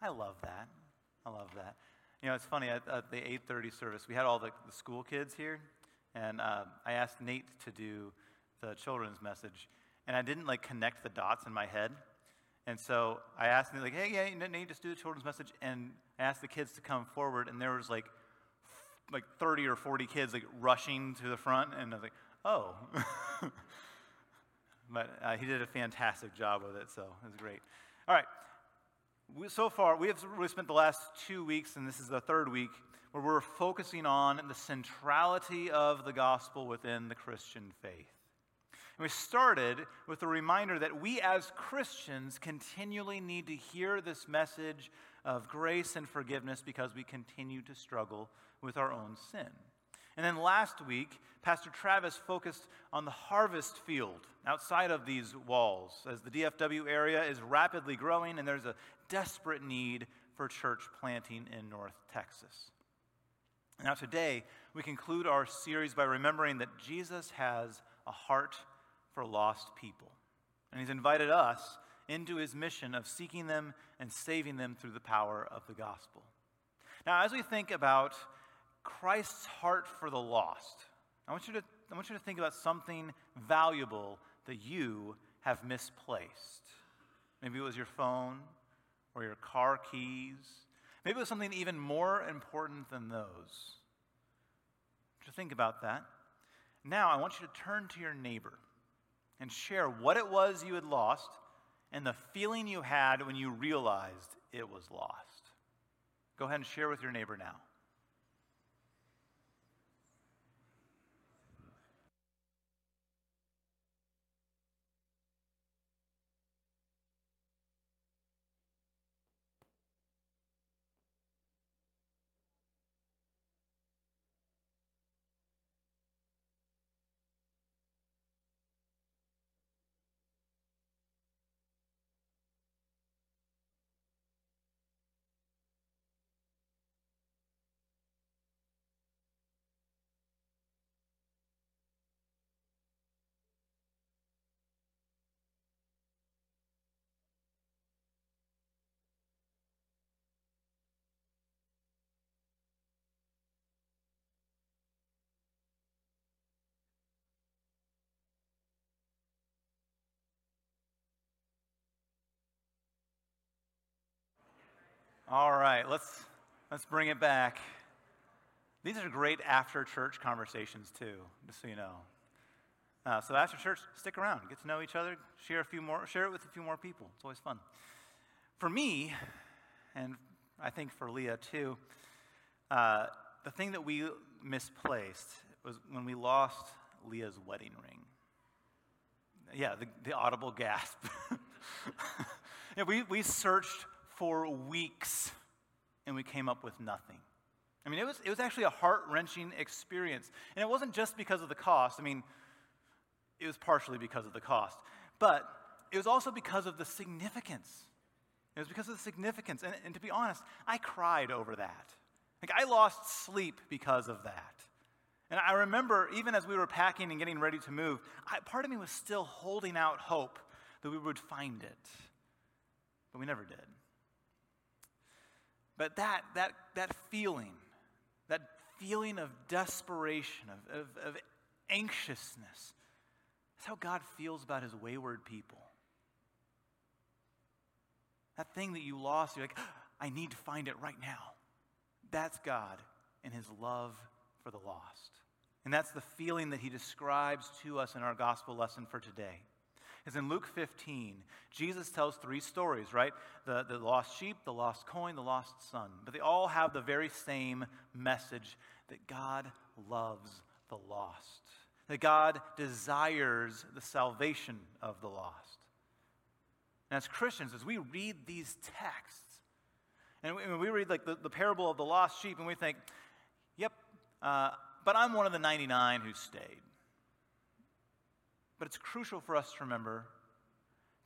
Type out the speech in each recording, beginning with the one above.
I love that. I love that. You know, it's funny, at, at the 8.30 service, we had all the, the school kids here, and uh, I asked Nate to do the children's message, and I didn't, like, connect the dots in my head. And so I asked them, like, hey, yeah, Nate, just do the children's message, and I asked the kids to come forward, and there was, like, f- like 30 or 40 kids, like, rushing to the front, and I was like, oh. but uh, he did a fantastic job with it, so it was great. All right. We, so far, we have really spent the last two weeks, and this is the third week, where we're focusing on the centrality of the gospel within the Christian faith. And we started with a reminder that we as Christians continually need to hear this message of grace and forgiveness because we continue to struggle with our own sin. And then last week, Pastor Travis focused on the harvest field outside of these walls as the DFW area is rapidly growing and there's a desperate need for church planting in North Texas. Now, today, we conclude our series by remembering that Jesus has a heart for lost people. And he's invited us into his mission of seeking them and saving them through the power of the gospel. Now, as we think about Christ's heart for the lost. I want you to, I want you to think about something valuable that you have misplaced. Maybe it was your phone or your car keys. Maybe it was something even more important than those. To think about that. Now, I want you to turn to your neighbor and share what it was you had lost and the feeling you had when you realized it was lost. Go ahead and share with your neighbor now. All right, let's, let's bring it back. These are great after church conversations, too, just so you know. Uh, so after church, stick around, get to know each other, share a few more, share it with a few more people. It's always fun. For me, and I think for Leah too, uh, the thing that we misplaced was when we lost Leah's wedding ring. Yeah, the, the audible gasp. yeah, we, we searched for weeks and we came up with nothing. I mean, it was, it was actually a heart wrenching experience. And it wasn't just because of the cost. I mean, it was partially because of the cost. But it was also because of the significance. It was because of the significance. And, and to be honest, I cried over that. Like, I lost sleep because of that. And I remember, even as we were packing and getting ready to move, I, part of me was still holding out hope that we would find it. But we never did. But that, that, that feeling, that feeling of desperation, of, of, of anxiousness, that's how God feels about his wayward people. That thing that you lost, you're like, I need to find it right now. That's God and his love for the lost. And that's the feeling that he describes to us in our gospel lesson for today is in Luke 15, Jesus tells three stories, right? The, the lost sheep, the lost coin, the lost son. But they all have the very same message that God loves the lost, that God desires the salvation of the lost. And as Christians, as we read these texts, and we, we read like the, the parable of the lost sheep, and we think, yep, uh, but I'm one of the 99 who stayed. But it's crucial for us to remember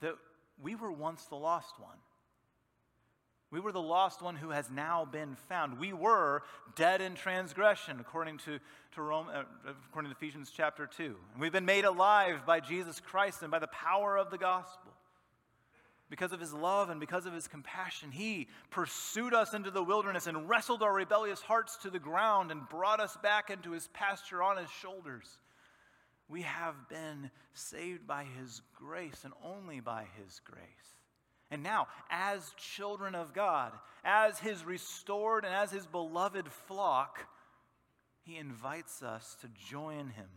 that we were once the lost one. We were the lost one who has now been found. We were dead in transgression, according to, to Rome, uh, according to Ephesians chapter 2. And we've been made alive by Jesus Christ and by the power of the gospel. because of his love and because of his compassion, he pursued us into the wilderness and wrestled our rebellious hearts to the ground and brought us back into his pasture on his shoulders. We have been saved by his grace and only by his grace. And now, as children of God, as his restored and as his beloved flock, he invites us to join him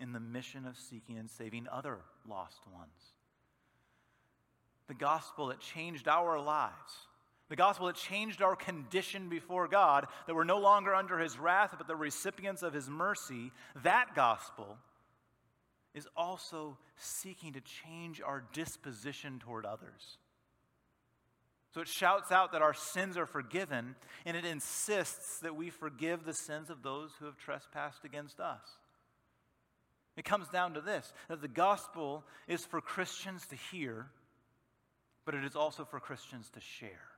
in the mission of seeking and saving other lost ones. The gospel that changed our lives, the gospel that changed our condition before God, that we're no longer under his wrath, but the recipients of his mercy, that gospel is also seeking to change our disposition toward others. So it shouts out that our sins are forgiven, and it insists that we forgive the sins of those who have trespassed against us. It comes down to this that the gospel is for Christians to hear but it is also for Christians to share.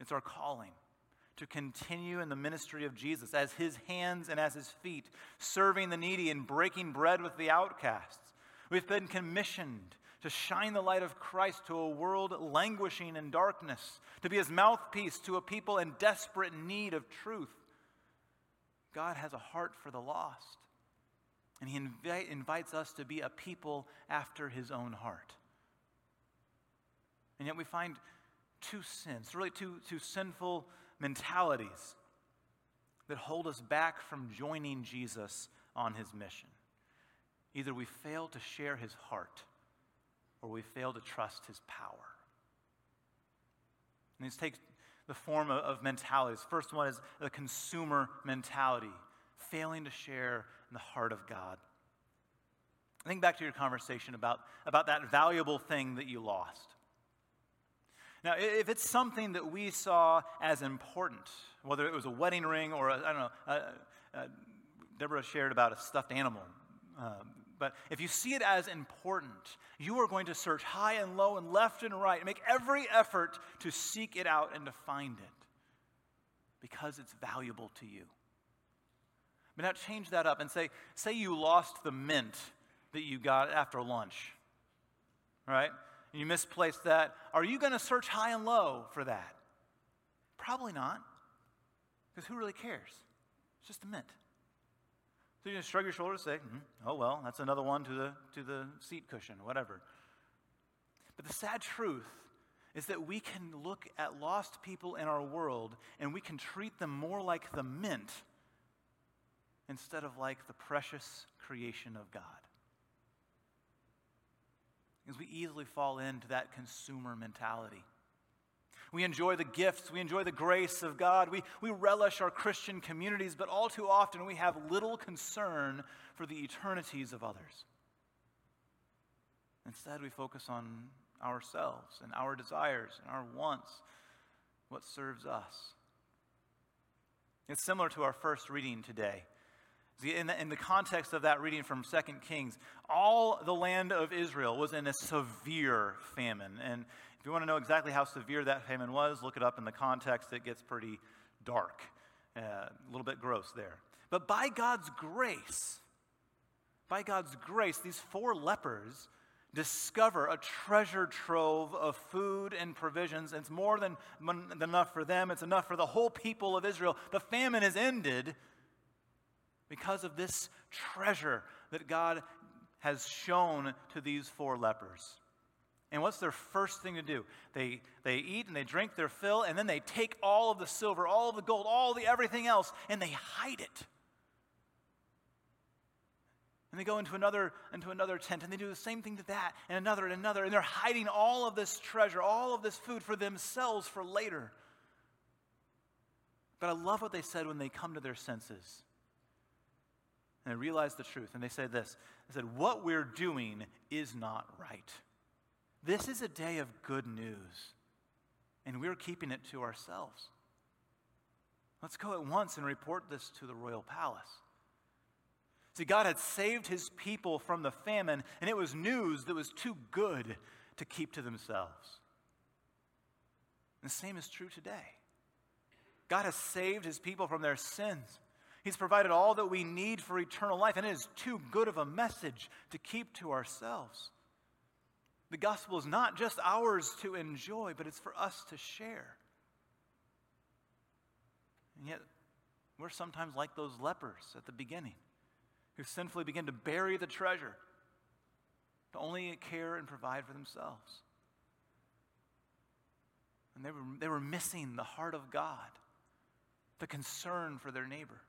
It's our calling to continue in the ministry of Jesus as his hands and as his feet, serving the needy and breaking bread with the outcasts. We've been commissioned to shine the light of Christ to a world languishing in darkness, to be his mouthpiece to a people in desperate need of truth. God has a heart for the lost, and he invi- invites us to be a people after his own heart. And yet we find two sins, really two, two sinful mentalities that hold us back from joining Jesus on his mission. Either we fail to share his heart or we fail to trust his power. And these take the form of, of mentalities. First one is the consumer mentality, failing to share in the heart of God. Think back to your conversation about, about that valuable thing that you lost. Now, if it's something that we saw as important, whether it was a wedding ring or, I don't know, Deborah shared about a stuffed animal. Um, but if you see it as important, you are going to search high and low and left and right and make every effort to seek it out and to find it because it's valuable to you. But now change that up and say, say you lost the mint that you got after lunch, right? And you misplace that, are you going to search high and low for that? Probably not. Because who really cares? It's just a mint. So you just shrug your shoulders and say, mm, oh, well, that's another one to the, to the seat cushion, whatever. But the sad truth is that we can look at lost people in our world and we can treat them more like the mint instead of like the precious creation of God. Because we easily fall into that consumer mentality. We enjoy the gifts, we enjoy the grace of God, we, we relish our Christian communities, but all too often we have little concern for the eternities of others. Instead, we focus on ourselves and our desires and our wants, what serves us. It's similar to our first reading today. In the, in the context of that reading from 2 Kings, all the land of Israel was in a severe famine. And if you want to know exactly how severe that famine was, look it up in the context. It gets pretty dark, uh, a little bit gross there. But by God's grace, by God's grace, these four lepers discover a treasure trove of food and provisions. It's more than, than enough for them, it's enough for the whole people of Israel. The famine is ended because of this treasure that God has shown to these four lepers. And what's their first thing to do? They, they eat and they drink their fill, and then they take all of the silver, all of the gold, all the everything else, and they hide it. And they go into another, into another tent, and they do the same thing to that, and another, and another, and they're hiding all of this treasure, all of this food for themselves for later. But I love what they said when they come to their senses. And they realized the truth. And they said this They said, What we're doing is not right. This is a day of good news, and we're keeping it to ourselves. Let's go at once and report this to the royal palace. See, God had saved his people from the famine, and it was news that was too good to keep to themselves. The same is true today. God has saved his people from their sins. He's provided all that we need for eternal life, and it is too good of a message to keep to ourselves. The gospel is not just ours to enjoy, but it's for us to share. And yet, we're sometimes like those lepers at the beginning who sinfully begin to bury the treasure to only care and provide for themselves. And they were, they were missing the heart of God, the concern for their neighbor.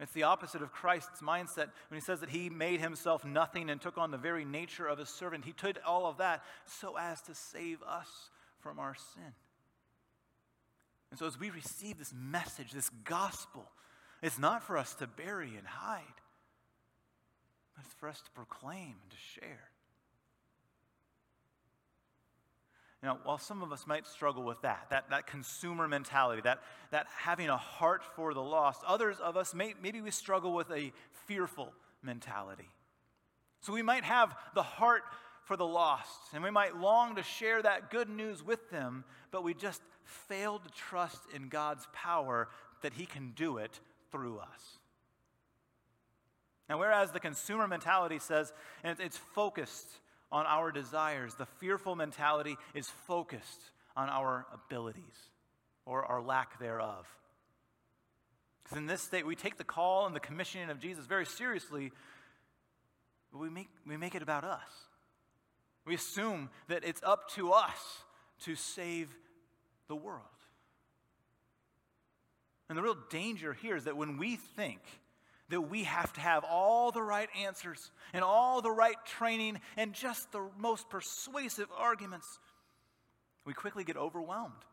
It's the opposite of Christ's mindset when he says that he made himself nothing and took on the very nature of a servant. He took all of that so as to save us from our sin. And so, as we receive this message, this gospel, it's not for us to bury and hide, but it's for us to proclaim and to share. Now, while some of us might struggle with that, that, that consumer mentality, that, that having a heart for the lost, others of us, may, maybe we struggle with a fearful mentality. So we might have the heart for the lost, and we might long to share that good news with them, but we just fail to trust in God's power that He can do it through us. Now, whereas the consumer mentality says, and it's focused on our desires. The fearful mentality is focused on our abilities or our lack thereof. Because in this state, we take the call and the commissioning of Jesus very seriously, but we make, we make it about us. We assume that it's up to us to save the world. And the real danger here is that when we think that we have to have all the right answers and all the right training and just the most persuasive arguments, we quickly get overwhelmed.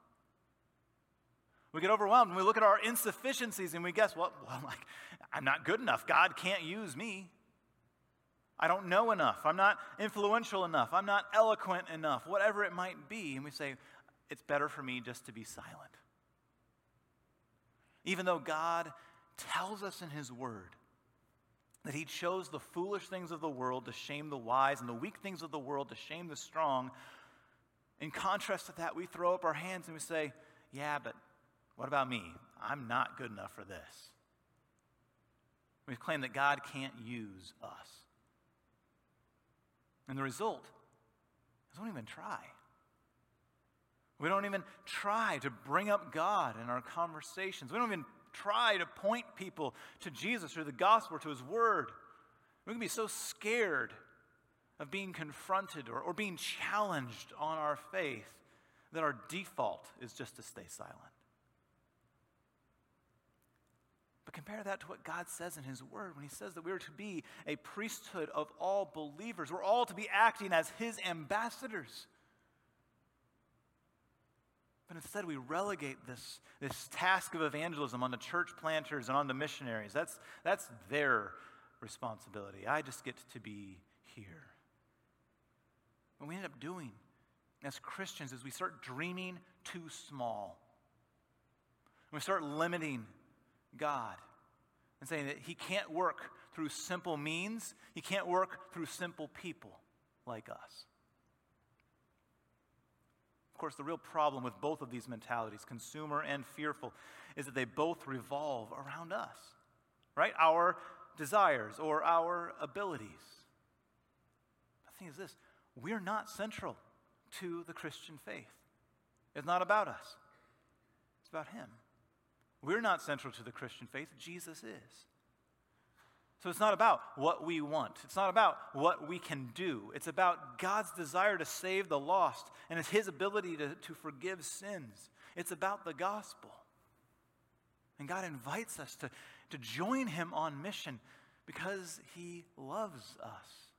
We get overwhelmed and we look at our insufficiencies and we guess, well, well like, I'm not good enough. God can't use me. I don't know enough. I'm not influential enough. I'm not eloquent enough, whatever it might be. And we say, it's better for me just to be silent. Even though God tells us in His Word that He chose the foolish things of the world to shame the wise and the weak things of the world to shame the strong. In contrast to that, we throw up our hands and we say, Yeah, but what about me? I'm not good enough for this. We claim that God can't use us. And the result is we don't even try. We don't even try to bring up God in our conversations. We don't even try to point people to Jesus or the gospel or to his word. We can be so scared of being confronted or, or being challenged on our faith that our default is just to stay silent. But compare that to what God says in His Word when He says that we are to be a priesthood of all believers. We're all to be acting as His ambassadors. But instead, we relegate this, this task of evangelism on the church planters and on the missionaries. That's, that's their responsibility. I just get to be here. What we end up doing as Christians is we start dreaming too small. We start limiting God and saying that He can't work through simple means, He can't work through simple people like us. Of course, the real problem with both of these mentalities, consumer and fearful, is that they both revolve around us, right? Our desires or our abilities. The thing is this we're not central to the Christian faith. It's not about us, it's about Him. We're not central to the Christian faith, Jesus is. So it's not about what we want. It's not about what we can do. It's about God's desire to save the lost and it's His ability to, to forgive sins. It's about the gospel. And God invites us to, to join Him on mission because He loves us,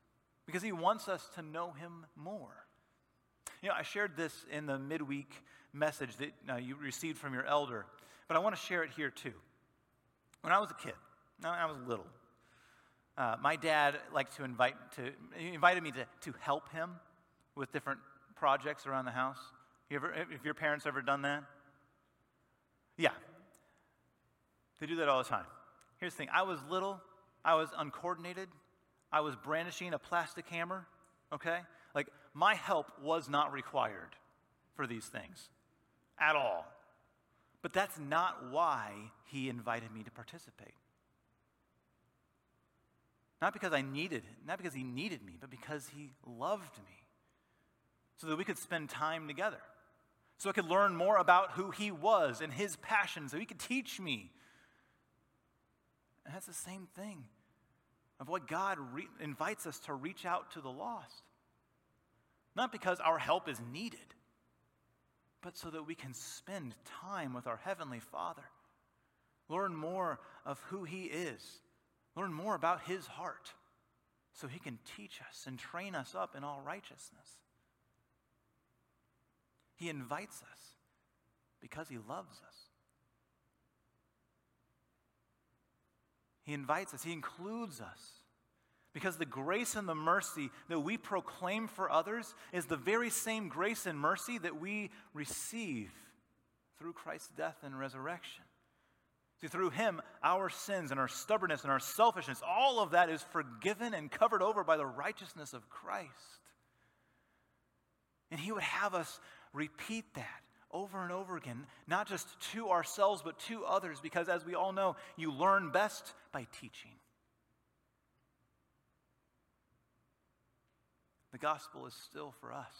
because He wants us to know Him more. You know, I shared this in the midweek message that uh, you received from your elder, but I want to share it here too. When I was a kid, I was little, uh, my dad liked to invite to invited me to, to help him with different projects around the house. You ever, have your parents ever done that? Yeah, they do that all the time. Here's the thing: I was little, I was uncoordinated, I was brandishing a plastic hammer. Okay, like my help was not required for these things at all. But that's not why he invited me to participate. Not because I needed not because he needed me, but because he loved me. So that we could spend time together. So I could learn more about who he was and his passion, so he could teach me. And that's the same thing of what God re- invites us to reach out to the lost. Not because our help is needed, but so that we can spend time with our Heavenly Father, learn more of who He is, learn more about His heart, so He can teach us and train us up in all righteousness. He invites us because He loves us. He invites us, He includes us. Because the grace and the mercy that we proclaim for others is the very same grace and mercy that we receive through Christ's death and resurrection. See, through him, our sins and our stubbornness and our selfishness, all of that is forgiven and covered over by the righteousness of Christ. And he would have us repeat that over and over again, not just to ourselves, but to others, because as we all know, you learn best by teaching. The gospel is still for us.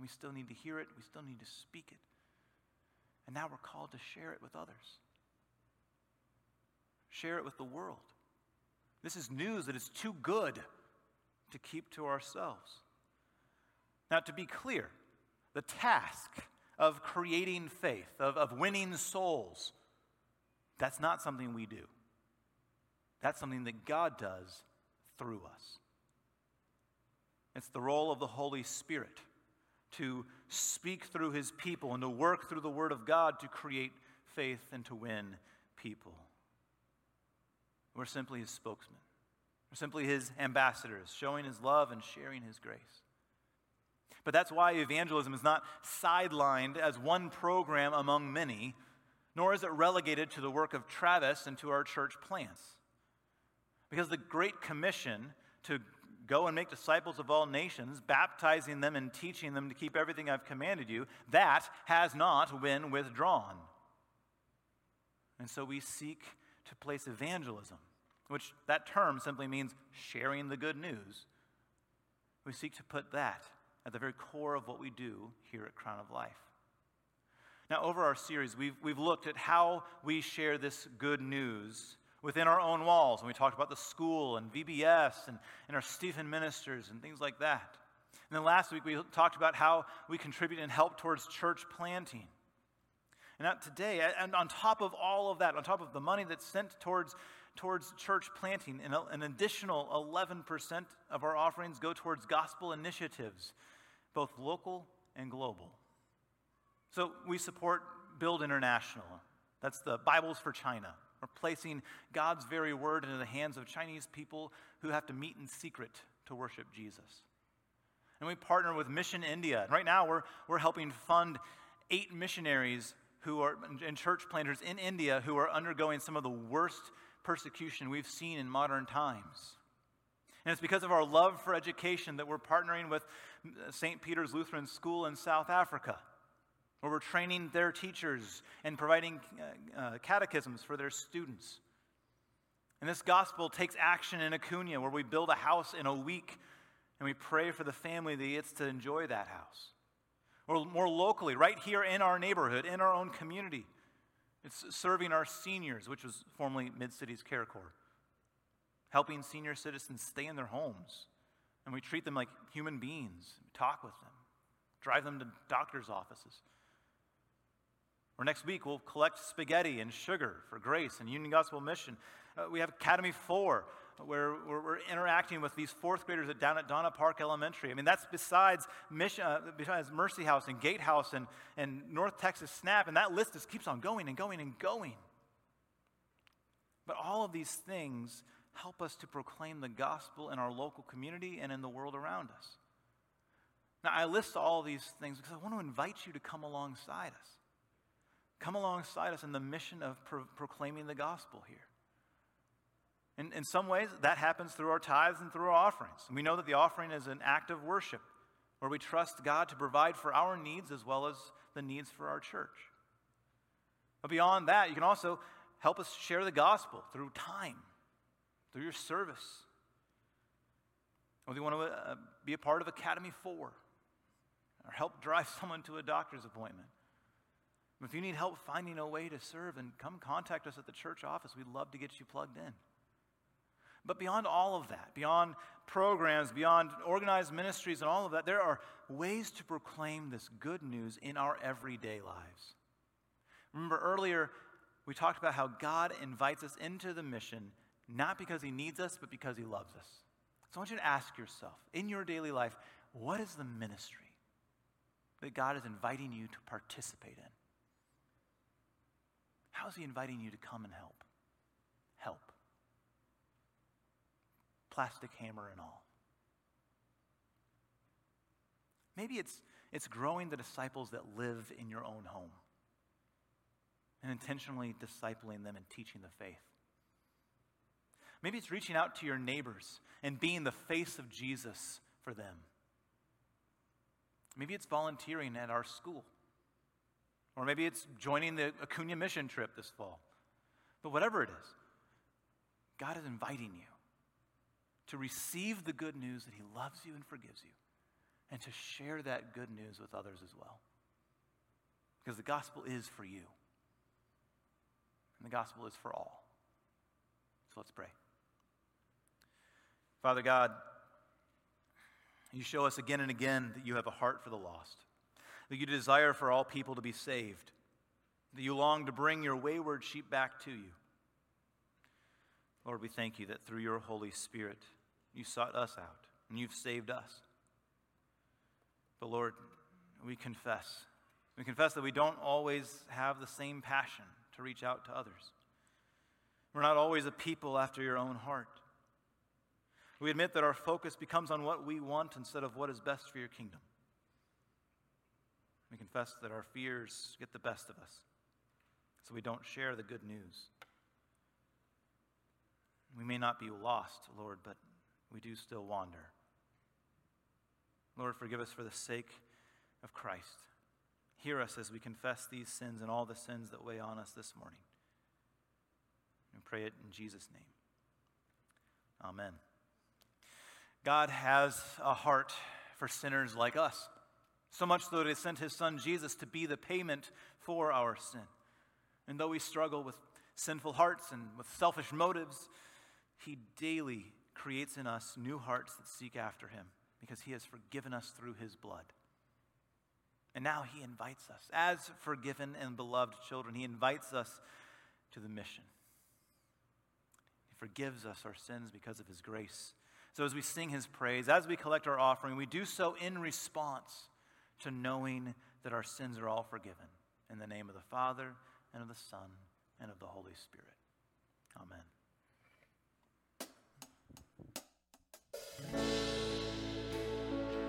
We still need to hear it, we still need to speak it. And now we're called to share it with others, share it with the world. This is news that is too good to keep to ourselves. Now, to be clear, the task of creating faith, of, of winning souls, that's not something we do. That's something that God does through us. It's the role of the Holy Spirit to speak through his people and to work through the Word of God to create faith and to win people. We're simply his spokesman. We're simply his ambassadors, showing his love and sharing his grace. But that's why evangelism is not sidelined as one program among many, nor is it relegated to the work of Travis and to our church plants. Because the Great Commission to Go and make disciples of all nations, baptizing them and teaching them to keep everything I've commanded you. That has not been withdrawn. And so we seek to place evangelism, which that term simply means sharing the good news. We seek to put that at the very core of what we do here at Crown of Life. Now, over our series, we've, we've looked at how we share this good news within our own walls. And we talked about the school and VBS and, and our Stephen ministers and things like that. And then last week we talked about how we contribute and help towards church planting. And now today, and on top of all of that, on top of the money that's sent towards, towards church planting, and an additional 11% of our offerings go towards gospel initiatives, both local and global. So we support Build International. That's the Bibles for China. We're placing God's very word into the hands of Chinese people who have to meet in secret to worship Jesus. And we partner with Mission India. Right now, we're, we're helping fund eight missionaries who are and church planters in India who are undergoing some of the worst persecution we've seen in modern times. And it's because of our love for education that we're partnering with St. Peter's Lutheran School in South Africa where we're training their teachers and providing uh, uh, catechisms for their students. And this gospel takes action in Acuna, where we build a house in a week and we pray for the family that gets to enjoy that house. Or more locally, right here in our neighborhood, in our own community, it's serving our seniors, which was formerly Mid Cities Care Corps, helping senior citizens stay in their homes. And we treat them like human beings, we talk with them, drive them to doctor's offices. Or next week, we'll collect spaghetti and sugar for Grace and Union Gospel Mission. Uh, we have Academy 4, where we're, interacting with these fourth graders at, down at Donna Park Elementary. I mean, that's besides, mission, uh, besides Mercy House and Gatehouse and, and North Texas SNAP, and that list just keeps on going and going and going. But all of these things help us to proclaim the gospel in our local community and in the world around us. Now, I list all these things because I want to invite you to come alongside us come alongside us in the mission of pro- proclaiming the gospel here. In, in some ways, that happens through our tithes and through our offerings. We know that the offering is an act of worship where we trust God to provide for our needs as well as the needs for our church. But beyond that, you can also help us share the gospel through time, through your service, whether you want to uh, be a part of Academy 4 or help drive someone to a doctor's appointment. If you need help finding a way to serve, and come contact us at the church office. We'd love to get you plugged in. But beyond all of that, beyond programs, beyond organized ministries, and all of that, there are ways to proclaim this good news in our everyday lives. Remember earlier, we talked about how God invites us into the mission not because he needs us, but because he loves us. So I want you to ask yourself in your daily life, what is the ministry that God is inviting you to participate in? How is he inviting you to come and help? Plastic hammer and all. Maybe it's, it's growing the disciples that live in your own home and intentionally discipling them and teaching the faith. Maybe it's reaching out to your neighbors and being the face of Jesus for them. Maybe it's volunteering at our school. Or maybe it's joining the Acuna mission trip this fall. But whatever it is, God is inviting you to receive the good news that He loves you and forgives you, and to share that good news with others as well. Because the gospel is for you, and the gospel is for all. So let's pray. Father God, you show us again and again that you have a heart for the lost, that you desire for all people to be saved, that you long to bring your wayward sheep back to you. Lord, we thank you that through your Holy Spirit, you sought us out, and you've saved us. But Lord, we confess. We confess that we don't always have the same passion to reach out to others. We're not always a people after your own heart. We admit that our focus becomes on what we want instead of what is best for your kingdom. We confess that our fears get the best of us, so we don't share the good news. We may not be lost, Lord, but we do still wander. Lord, forgive us for the sake of Christ. Hear us as we confess these sins and all the sins that weigh on us this morning. And pray it in Jesus' name. Amen. God has a heart for sinners like us, so much so that He sent His Son Jesus to be the payment for our sin. And though we struggle with sinful hearts and with selfish motives, He daily creates in us new hearts that seek after him because he has forgiven us through his blood. And now he invites us, as forgiven and beloved children, he invites us to the mission. He forgives us our sins because of his grace. So as we sing his praise, as we collect our offering, we do so in response to knowing that our sins are all forgiven. In the name of the Father, and of the Son, and of the Holy Spirit. Música